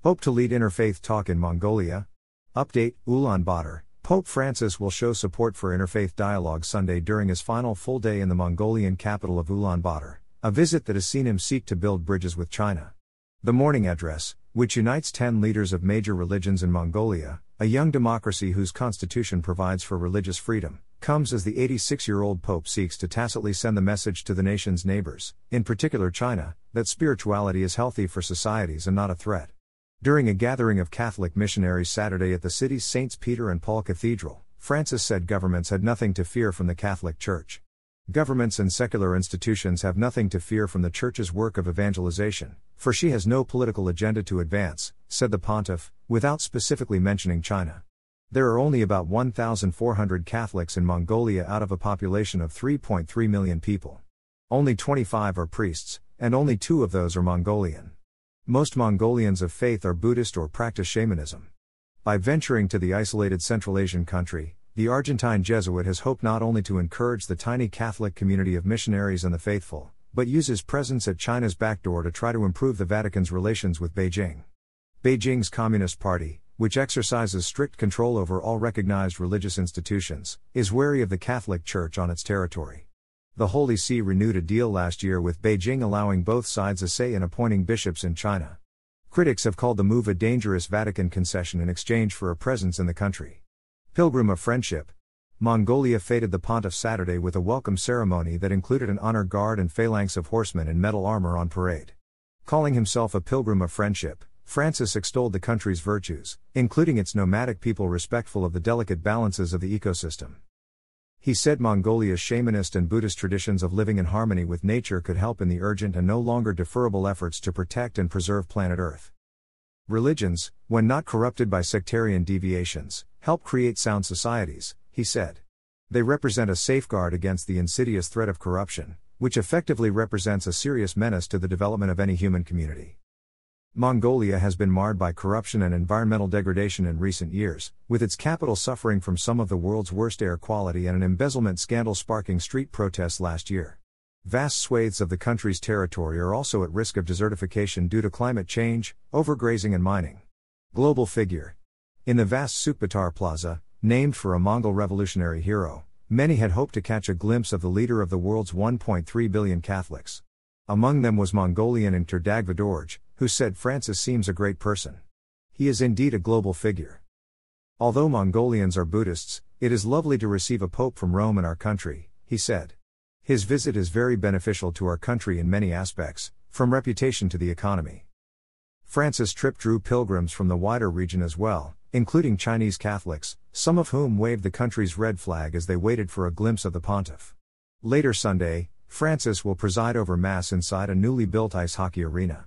Pope to lead interfaith talk in Mongolia. Update Ulaanbaatar. Pope Francis will show support for interfaith dialogue Sunday during his final full day in the Mongolian capital of Ulaanbaatar, a visit that has seen him seek to build bridges with China. The morning address, which unites 10 leaders of major religions in Mongolia, a young democracy whose constitution provides for religious freedom, comes as the 86 year old Pope seeks to tacitly send the message to the nation's neighbors, in particular China, that spirituality is healthy for societies and not a threat. During a gathering of Catholic missionaries Saturday at the city's Saints Peter and Paul Cathedral, Francis said governments had nothing to fear from the Catholic Church. Governments and secular institutions have nothing to fear from the Church's work of evangelization, for she has no political agenda to advance, said the pontiff, without specifically mentioning China. There are only about 1,400 Catholics in Mongolia out of a population of 3.3 million people. Only 25 are priests, and only two of those are Mongolian. Most Mongolians of faith are Buddhist or practice shamanism. By venturing to the isolated Central Asian country, the Argentine Jesuit has hoped not only to encourage the tiny Catholic community of missionaries and the faithful, but use his presence at China's back door to try to improve the Vatican's relations with Beijing. Beijing's Communist Party, which exercises strict control over all recognized religious institutions, is wary of the Catholic Church on its territory. The Holy See renewed a deal last year with Beijing allowing both sides a say in appointing bishops in China. Critics have called the move a dangerous Vatican concession in exchange for a presence in the country. Pilgrim of Friendship. Mongolia feted the pontiff Saturday with a welcome ceremony that included an honor guard and phalanx of horsemen in metal armor on parade. Calling himself a pilgrim of friendship, Francis extolled the country's virtues, including its nomadic people respectful of the delicate balances of the ecosystem. He said Mongolia's shamanist and Buddhist traditions of living in harmony with nature could help in the urgent and no longer deferrable efforts to protect and preserve planet Earth. Religions, when not corrupted by sectarian deviations, help create sound societies, he said. They represent a safeguard against the insidious threat of corruption, which effectively represents a serious menace to the development of any human community. Mongolia has been marred by corruption and environmental degradation in recent years, with its capital suffering from some of the world's worst air quality and an embezzlement scandal sparking street protests last year. Vast swathes of the country's territory are also at risk of desertification due to climate change, overgrazing, and mining. Global figure In the vast Sukhbaatar Plaza, named for a Mongol revolutionary hero, many had hoped to catch a glimpse of the leader of the world's 1.3 billion Catholics. Among them was Mongolian Inter Dagvadorj, who said Francis seems a great person. He is indeed a global figure. Although Mongolians are Buddhists, it is lovely to receive a pope from Rome in our country, he said. His visit is very beneficial to our country in many aspects, from reputation to the economy. Francis' trip drew pilgrims from the wider region as well, including Chinese Catholics, some of whom waved the country's red flag as they waited for a glimpse of the pontiff. Later Sunday, Francis will preside over Mass inside a newly built ice hockey arena.